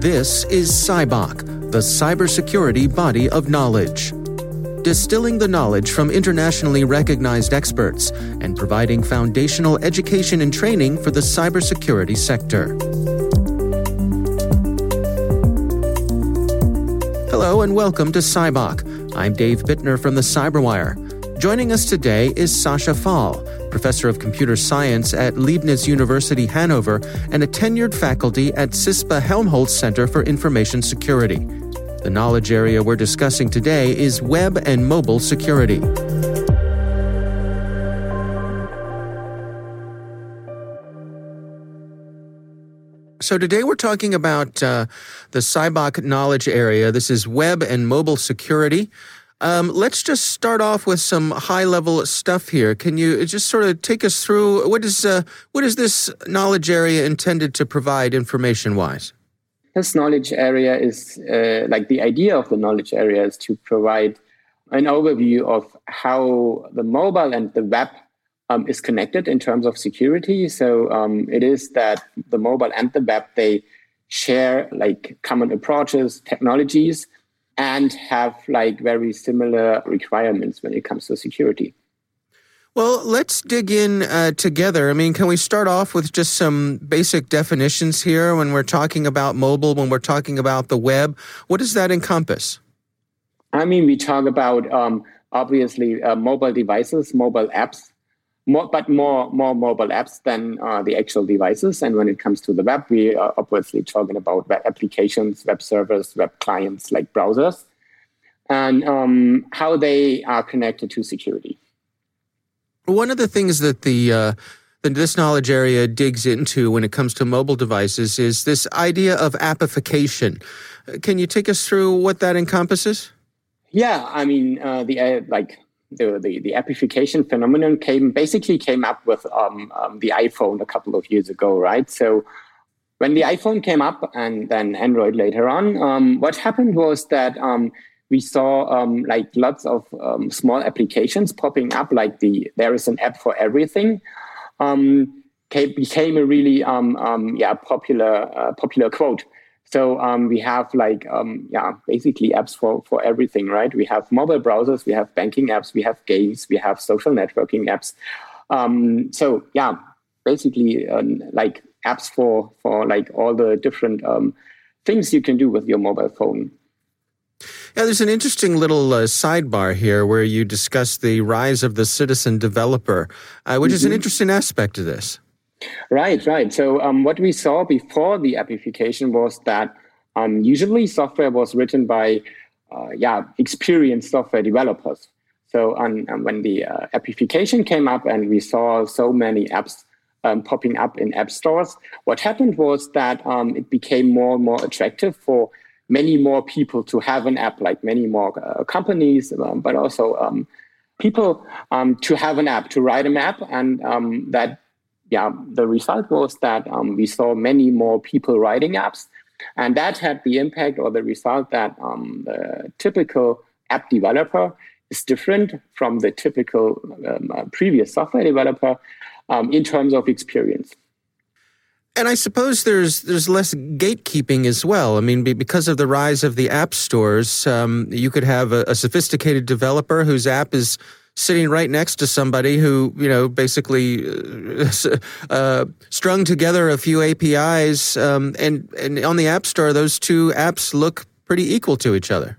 This is CyBOK, the cybersecurity body of knowledge. Distilling the knowledge from internationally recognized experts and providing foundational education and training for the cybersecurity sector. Hello and welcome to CyBOK. I'm Dave Bittner from the Cyberwire. Joining us today is Sasha Fahl professor of computer science at Leibniz University Hanover and a tenured faculty at CISPA Helmholtz Center for Information Security. The knowledge area we're discussing today is web and mobile security. So today we're talking about uh, the CyBOK knowledge area. This is web and mobile security. Um, let's just start off with some high level stuff here. Can you just sort of take us through what is uh, what is this knowledge area intended to provide information wise? This knowledge area is uh, like the idea of the knowledge area is to provide an overview of how the mobile and the web um, is connected in terms of security. So um, it is that the mobile and the web they share like common approaches, technologies and have like very similar requirements when it comes to security. Well, let's dig in uh, together. I mean, can we start off with just some basic definitions here when we're talking about mobile, when we're talking about the web? What does that encompass? I mean, we talk about um, obviously uh, mobile devices, mobile apps, more, but more more mobile apps than uh, the actual devices. And when it comes to the web, we are obviously talking about web applications, web servers, web clients like browsers, and um, how they are connected to security. One of the things that the uh, that this knowledge area digs into when it comes to mobile devices is this idea of appification. Can you take us through what that encompasses? Yeah, I mean, uh, the uh, like the, the, the appification phenomenon came basically came up with um, um, the iPhone a couple of years ago, right? So when the iPhone came up and then Android later on, um, what happened was that um, we saw um, like lots of um, small applications popping up, like the there is an app for everything. Came, became a really yeah popular uh, popular quote so um, we have like um, yeah, basically apps for for everything, right? We have mobile browsers, we have banking apps, we have games, we have social networking apps. Um, so yeah, basically um, like apps for for like all the different um, things you can do with your mobile phone. Yeah, there's an interesting little uh, sidebar here where you discuss the rise of the citizen developer, uh, which mm-hmm. is an mm-hmm. interesting aspect of this. Right, right. So um, what we saw before the appification was that um, usually software was written by, uh, yeah, experienced software developers. So um, when the uh, appification came up and we saw so many apps um, popping up in app stores, what happened was that um, it became more and more attractive for many more people to have an app, like many more uh, companies, but also people to have an app, to write an app, and that yeah, the result was that um, we saw many more people writing apps. And that had the impact or the result that um, the typical app developer is different from the typical um, uh, previous software developer um, in terms of experience. And I suppose there's there's less gatekeeping as well. I mean, because of the rise of the app stores, um, you could have a, a sophisticated developer whose app is sitting right next to somebody who, you know, basically uh, uh, strung together a few APIs, um, and and on the App Store, those two apps look pretty equal to each other.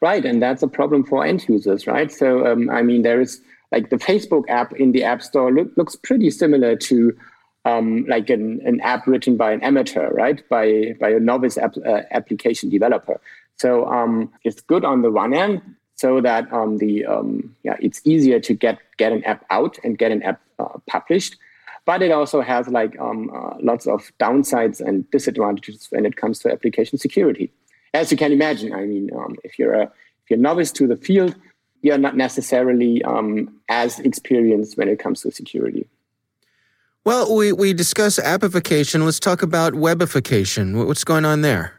Right, and that's a problem for end users, right? So, um, I mean, there is like the Facebook app in the App Store look, looks pretty similar to um, like an, an app written by an amateur, right? By by a novice app, uh, application developer. So um, it's good on the one end, so that um, the um, yeah it's easier to get get an app out and get an app uh, published. But it also has like um, uh, lots of downsides and disadvantages when it comes to application security. As you can imagine i mean um, if you're a if you're novice to the field you're not necessarily um, as experienced when it comes to security. Well we, we discuss appification let's talk about webification. What's going on there?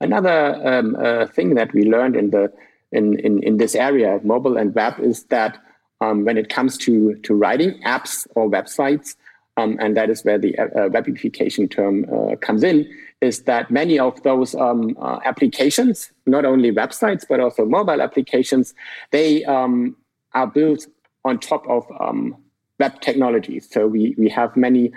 Another um, uh, thing that we learned in the in, in, in this area, mobile and web, is that um, when it comes to, to writing apps or websites, um, and that is where the uh, webification term uh, comes in, is that many of those um, uh, applications, not only websites but also mobile applications, they um, are built on top of um, web technologies. So we we have many.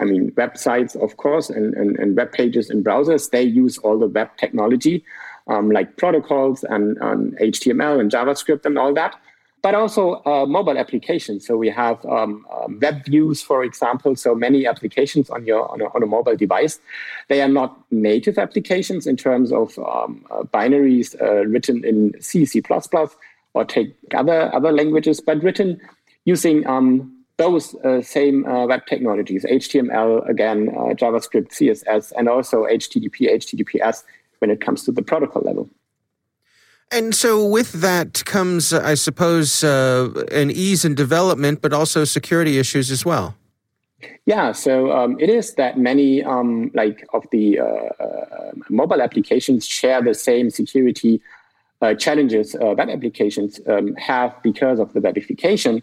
I mean, websites, of course, and, and, and web pages and browsers, they use all the web technology, um, like protocols and, and HTML and JavaScript and all that but also uh, mobile applications. So we have um, um, web views, for example. So many applications on your on a, on a, mobile device, they are not native applications in terms of um, uh, binaries uh, written in C, C++, or take other other languages, but written using um, those uh, same uh, web technologies: HTML, again, uh, JavaScript, CSS, and also HTTP, HTTPS when it comes to the protocol level. And so, with that comes, I suppose, uh, an ease in development, but also security issues as well. Yeah, so um, it is that many um, like of the uh, uh, mobile applications share the same security uh, challenges uh, web applications um, have because of the webification.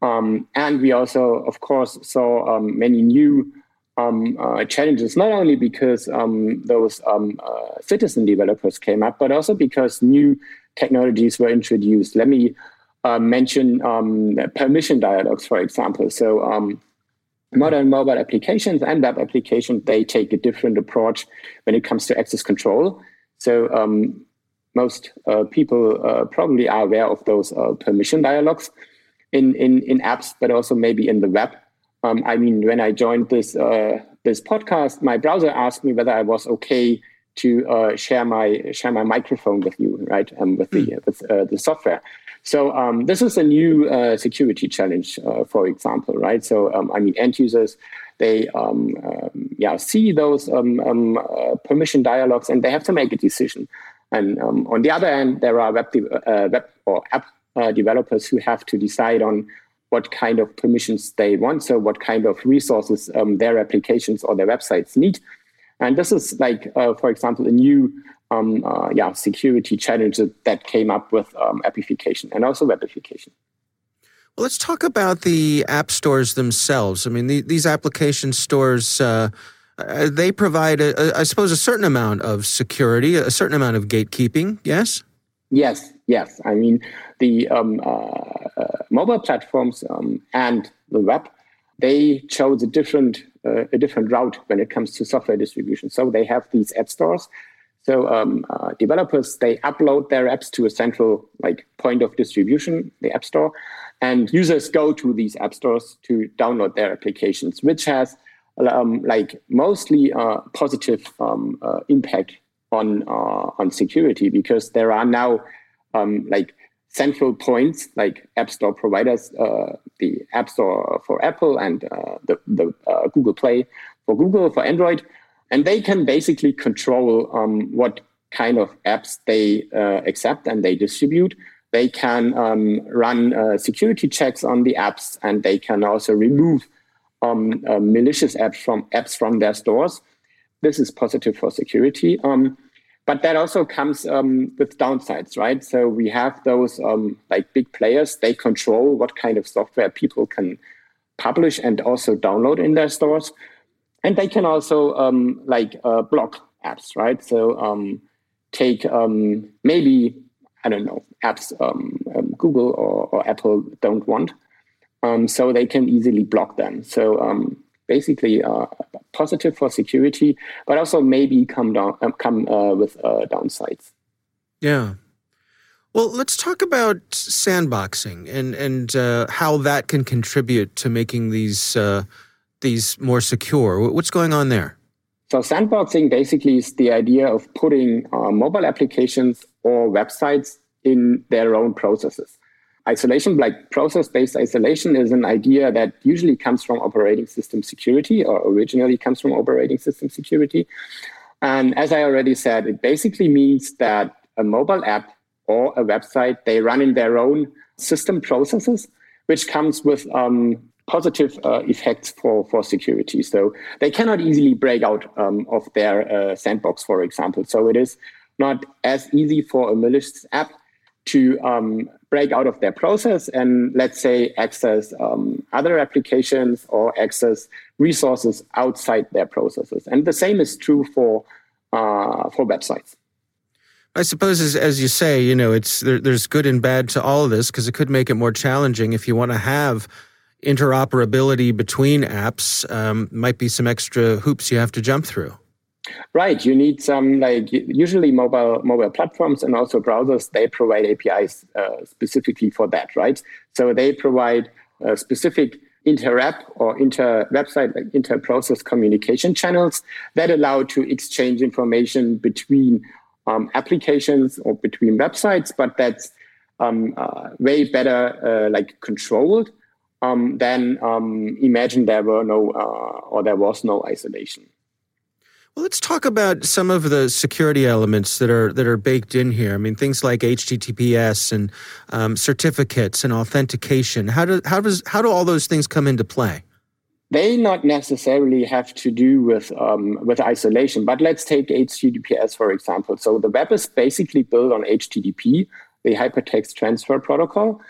Um, and we also, of course, saw um, many new um, uh, challenges, not only because um, those um, uh, citizen developers came up, but also because new technologies were introduced. Let me uh, mention um, permission dialogues, for example. So um, modern mobile applications and web applications, they take a different approach when it comes to access control. So um, most uh, people uh, probably are aware of those uh, permission dialogues in, in, in apps, but also maybe in the web. Um, I mean, when I joined this uh, this podcast, my browser asked me whether I was okay to uh, share my share my microphone with you, right? Um, with the mm. with uh, the software. So um, this is a new uh, security challenge, uh, for example, right? So um, I mean, end users they um, um, yeah see those um, uh, permission dialogues and they have to make a decision. And on the other hand, there are web de- web or app developers who have to decide on what kind of permissions they want, so what kind of resources um, their applications or their websites need. And this is like, uh, for example, a new um, uh, yeah, security challenge that came up with um, appification and also webification. Well, let's talk about the app stores themselves. I mean, the, these application stores, uh, uh they provide, a, a, I suppose, a certain amount of security, a certain amount of gatekeeping, yes? Yes, yes. I mean, the um, uh, uh, mobile platforms um, and the web, they chose a different uh, a different route when it comes to software distribution. So they have these app stores. So um, uh, developers they upload their apps to a central like point of distribution, the app store, and users go to these app stores to download their applications, which has um, like mostly uh, positive um, impact on uh, on security because there are now um, like central points like app store providers, uh, the App Store for Apple and uh, the, the uh, Google Play for Google for Android, and they can basically control um, what kind of apps they uh, accept and they distribute. They can um, run uh, security checks on the apps, and they can also remove um, malicious apps from apps from their stores. This is positive for security. But that also comes um, with downsides, right? So we have those um, like big players, they control what kind of software people can publish and also download in their stores. And they can also um, like uh, block apps, right? So um, take um, maybe, I don't know, apps um, Google or, or, Apple don't want. so they can easily block them. So basically uh, positive for security, but also maybe come down um, come uh, with uh, downsides. Yeah. Well, let's talk about sandboxing and and uh, how that can contribute to making these uh, these more secure. What's going on there? So sandboxing basically is the idea of putting uh, mobile applications or websites in their own processes isolation, like process based isolation, is an idea that usually comes from operating system security or originally comes from operating system security. And as I already said, it basically means that a mobile app or a website, they run in their own system processes, which comes with um, positive uh, effects for, for security. So they cannot easily break out um, of their uh, sandbox, for example. So it is not as easy for a malicious app to um, break out of their process and let's say access um, other applications or access resources outside their processes. And the same is true for uh, for websites. I suppose, as, as you say, you know, it's there, there's good and bad to all of this because it could make it more challenging if you want to have interoperability between apps. Um, might be some extra hoops you have to jump through. Right, you need some like usually mobile mobile platforms and also browsers. They provide APIs uh, specifically for that, right? So they provide uh, specific inter-app or inter-website, like inter-process communication channels that allow to exchange information between um, applications or between websites, but that's um, uh, way better uh, like controlled um, than um, imagine there were no uh, or there was no isolation. Well, let's talk about some of the security elements that are that are baked in here. I mean, things like HTTPS and um, certificates and authentication. How do how does how do all those things come into play? They not necessarily have to do with um, with isolation, but let's take HTTPS for example. So the web is basically built on HTTP, the Hypertext Transfer Protocol,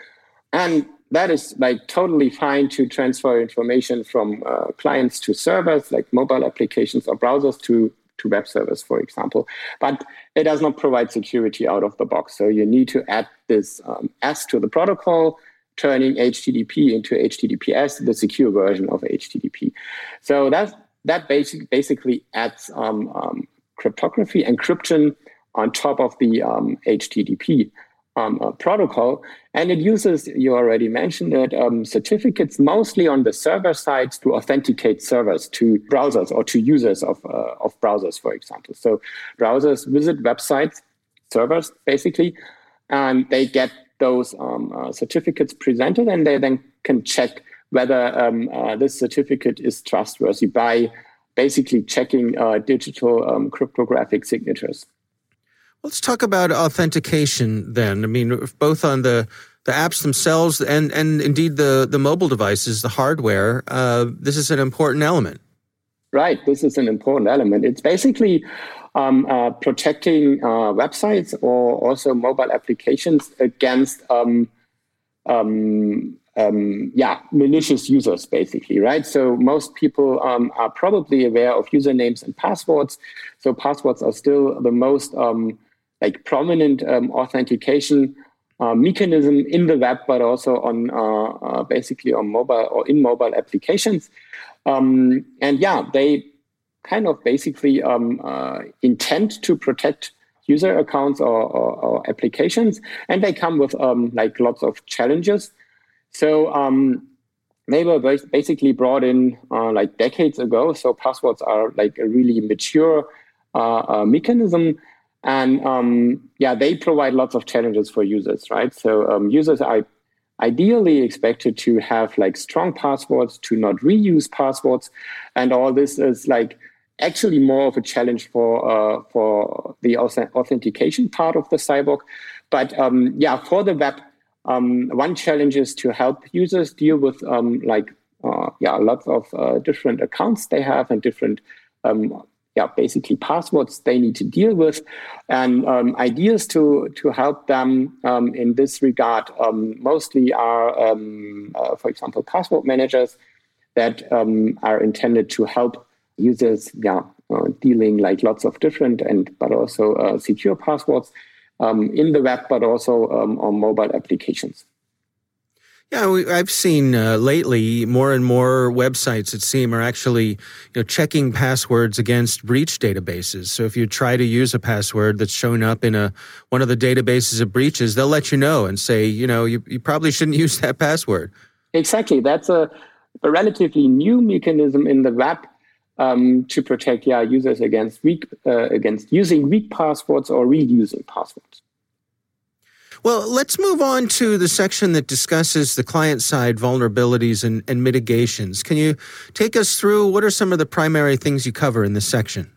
and that is like totally fine to transfer information from uh, clients to servers, like mobile applications or browsers to to web servers, for example. But it does not provide security out of the box. So you need to add this um, S to the protocol, turning HTTP into HTTPS, the secure version of HTTP. So that that basic, basically adds um, um, cryptography encryption on top of the HTTP. Um, uh, protocol. And it uses, you already mentioned it, um, certificates mostly on the server side to authenticate servers to browsers or to users of, uh, of browsers, for example. So browsers visit websites, servers basically, and they get those um, uh, certificates presented and they then can check whether um, uh, this certificate is trustworthy by basically checking uh, digital um, cryptographic signatures. Let's talk about authentication then. I mean, both on the the apps themselves and and indeed the the mobile devices, the hardware. Uh, this is an important element. Right. This is an important element. It's basically um, uh, protecting uh, websites or also mobile applications against um, um, um, yeah, malicious users, basically, right? So most people um, are probably aware of usernames and passwords. So passwords are still the most um, like prominent um, authentication uh, mechanism in the web, but also on uh, uh, basically on mobile or in mobile applications. Um, and yeah, they kind of basically um, uh, intend to protect user accounts or, or, or, applications, and they come with um, like lots of challenges. So um, they were basically brought in uh, like decades ago. So passwords are like a really mature uh, mechanism and um, yeah, they provide lots of challenges for users, right? So um, users are ideally expected to have like strong passwords, to not reuse passwords, and all this is like actually more of a challenge for uh, for the authentication part of the CyBOK. But um, yeah, for the web, um, one challenge is to help users deal with um, like uh, yeah lots of uh, different accounts they have and different um, yeah, basically passwords they need to deal with, and um, ideas to to help them um, in this regard um, mostly are, um, uh, for example, password managers that um, are intended to help users, yeah, uh, dealing like lots of different and but also uh, secure passwords in the web, but also on mobile applications. Yeah, we, I've seen uh, lately more and more websites, it seems, are actually you know, checking passwords against breach databases. So if you try to use a password that's shown up in a one of the databases of breaches, they'll let you know and say, you know, you, you probably shouldn't use that password. Exactly. That's a, a relatively new mechanism in the web um, to protect yeah, users against weak uh, against using weak passwords or reusing passwords. Well, let's move on to the section that discusses the client side vulnerabilities and, and, mitigations. Can you take us through what are some of the primary things you cover in this section?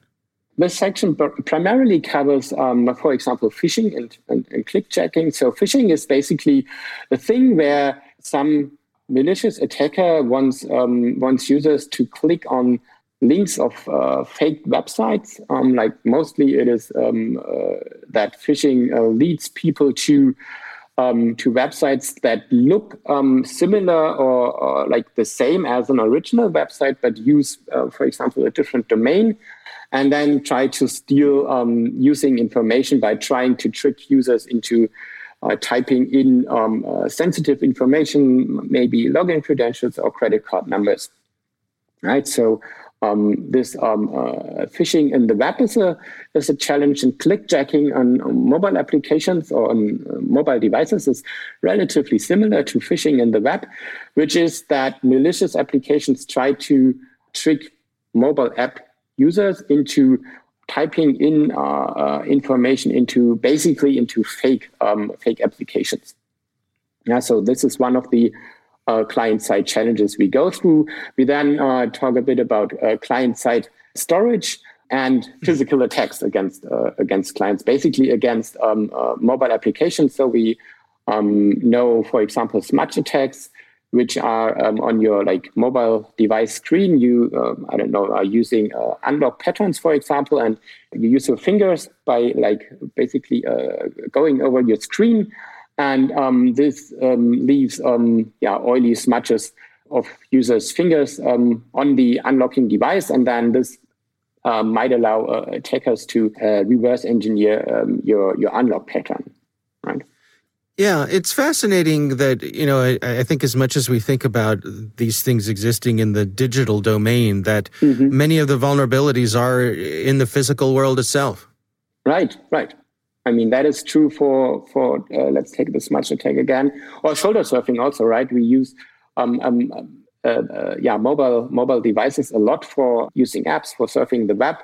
This section primarily covers, um, for example, phishing and, and, and clickjacking. So, phishing is basically the thing where some malicious attacker wants um, wants users to click on links of uh, fake websites. Um, like mostly it is um, uh, that phishing uh, leads people to um, to websites that look um, similar or, or, like the same as an original website, but use, uh, for example, a different domain, and then try to steal um, using information by trying to trick users into uh, typing in um, uh, sensitive information, maybe login credentials or credit card numbers. Right. So um, this um, uh, phishing in the web is a is a challenge, and clickjacking on, on mobile applications or on uh, mobile devices is relatively similar to phishing in the web, which is that malicious applications try to trick mobile app users into typing in uh, uh, information into basically into fake um, fake applications. Yeah, so this is one of the uh, client side challenges we go through. We then uh, talk a bit about uh, client side storage and physical attacks against uh, against clients, basically against um, mobile applications. So we um, know, for example, smudge attacks which are um, on your like mobile device screen. You, um, I don't know, are using uh, unlock patterns, for example, and you use your fingers by like basically uh, going over your screen, and um, this um, leaves um, yeah oily smudges of users' fingers um, on the unlocking device, and then this uh, might allow uh, attackers to uh, reverse engineer your your unlock pattern, right? Yeah, it's fascinating that, you know, I, I, think as much as we think about these things existing in the digital domain, that mm-hmm. many of the vulnerabilities are in the physical world itself. Right, right. I mean, that is true for, for uh, let's take the smudge attack again, or shoulder surfing also, right? We use, um, um, uh, uh, yeah, mobile, mobile devices a lot for using apps, for surfing the web.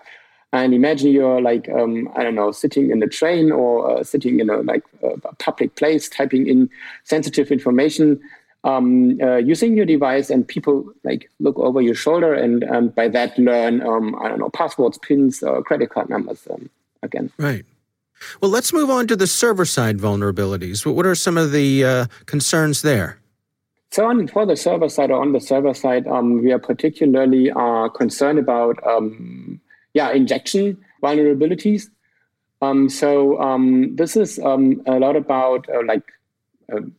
And imagine you're like, um, I don't know, sitting in a train or uh, sitting in a like a public place, typing in sensitive information um, uh, using your device, and people like look over your shoulder, and um, by that learn, um, I don't know, passwords, pins, uh, credit card numbers um, again. Right. Well, let's move on to the server side vulnerabilities. What are some of the uh, concerns there? So on for the server side or on the server side, um, we are particularly uh, concerned about um, yeah, injection vulnerabilities. Um, so um, this is um, a lot about uh, like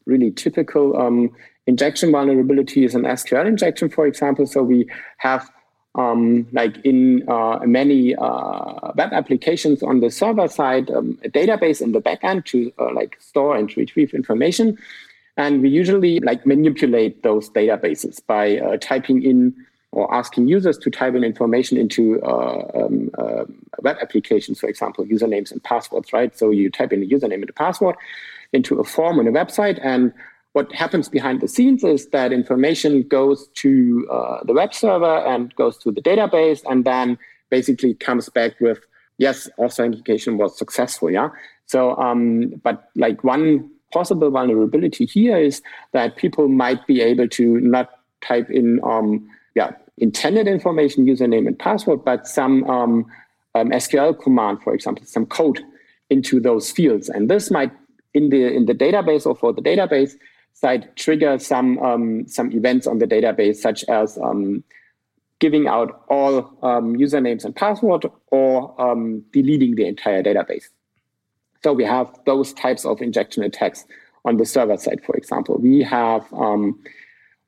really typical um, injection vulnerabilities and SQL injection, for example. So we have um, like in uh, many uh, web applications on the server side, um, a database in the backend to uh, like store and retrieve information. And we usually like manipulate those databases by uh, typing in or asking users to type in information into uh, um, uh, web applications, for example, usernames and passwords, right? So you type in a username and a password into a form on a website, and what happens behind the scenes is that information goes to uh, the web server and goes to the database, and then basically comes back with yes, authentication was successful. Yeah. So, um, but like one possible vulnerability here is that people might be able to not type in um, yeah intended information, username and password, but some um, um, SQL command, for example, some code into those fields. And this might, in the in the database or for the database side, trigger some um, some events on the database, such as um, giving out all um, usernames and password or um, deleting the entire database. So we have those types of injection attacks on the server side, for example. We have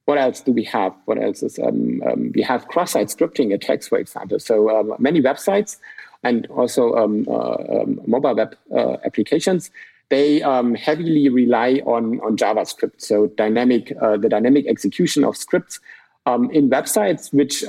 what else do we have? What else is um, um, we have cross-site scripting attacks, for example. So um, many websites and also um, uh, um, mobile web uh, applications they um, heavily rely on on JavaScript. So dynamic uh, the dynamic execution of scripts in websites, which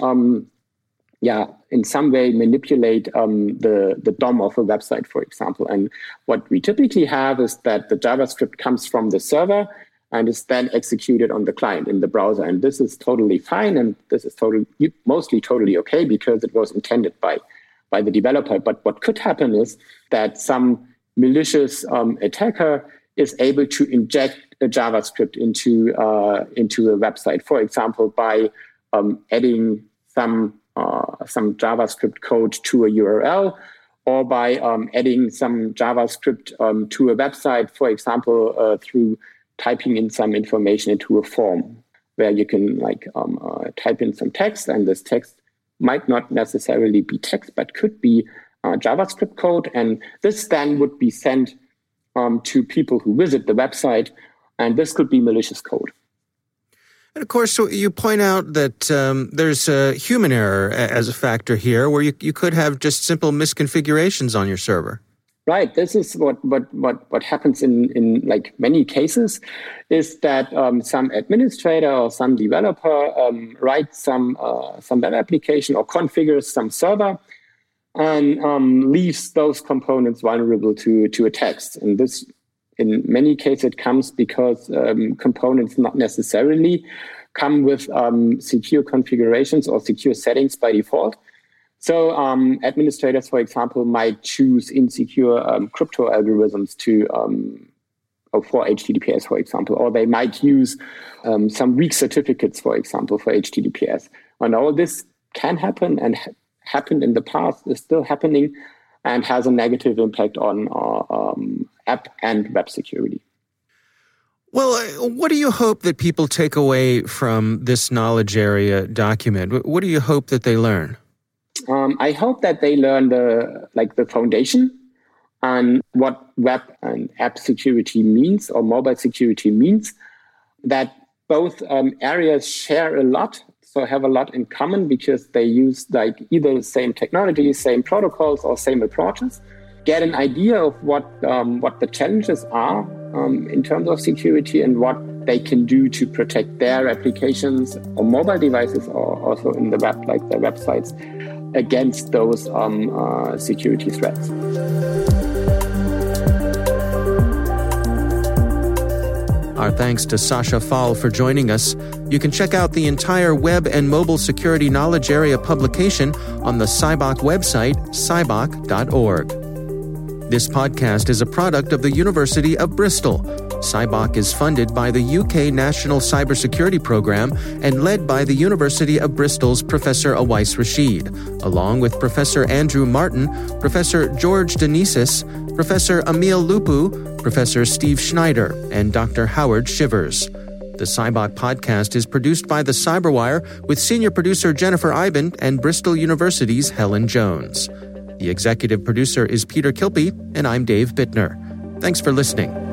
yeah, in some way manipulate um, the, the DOM of a website, for example. And what we typically have is that the JavaScript comes from the server and is then executed on the client in the browser. And this is totally fine, and this is totally mostly totally okay because it was intended by by the developer. But what could happen is that some malicious um, attacker is able to inject a JavaScript into uh, into a website, for example, by um, adding some uh, some JavaScript code to a URL, or by um, adding some JavaScript um, to a website, for example, uh, through typing in some information into a form where you can like um, uh, type in some text and this text might not necessarily be text but could be uh, javascript code and this then would be sent um, to people who visit the website. And this could be malicious code. And of course, so you point out that um, there's a human error as a factor here, where you, you could have just simple misconfigurations on your server. Right. This is what what what what happens in in like many cases, is that um, some administrator or some developer um, writes some uh, some web application or configures some server, and um, leaves those components vulnerable to to attacks. And this, in many cases, it comes because um, components not necessarily come with um, secure configurations or secure settings by default so um, administrators, for example, might choose insecure um, crypto algorithms to um, for HTTPS, for example, or they might use some weak certificates, for example, for HTTPS. And all this can happen and happened in the past, is still happening, and has a negative impact on our um, app and web security. Well, uh, what do you hope that people take away from this knowledge area document? What do you hope that they learn? Um, I hope that they learn the like the foundation and what web and app security means or mobile security means. That both um, areas share a lot, so have a lot in common because they use like either the same technology, same protocols, or same approaches. Get an idea of what um, what the challenges are um, in terms of security and what they can do to protect their applications or mobile devices or also in the web, like their websites against those um, uh, security threats. Our thanks to Sasha Fahl for joining us. You can check out the entire web and mobile security knowledge area publication on the CyBOK website, cybok.org. This podcast is a product of the University of Bristol. CyBOK is funded by the UK National Cybersecurity Programme and led by the University of Bristol's Professor Awais Rashid, along with Professor Andrew Martin, Professor George Danezis, Professor Emil Lupu, Professor Steve Schneider, and Dr. Howard Chivers. The CyBOK podcast is produced by the Cyberwire with senior producer Jennifer Eiben and Bristol University's Helen Jones. The executive producer is Peter Kilpe, and I'm Dave Bittner. Thanks for listening.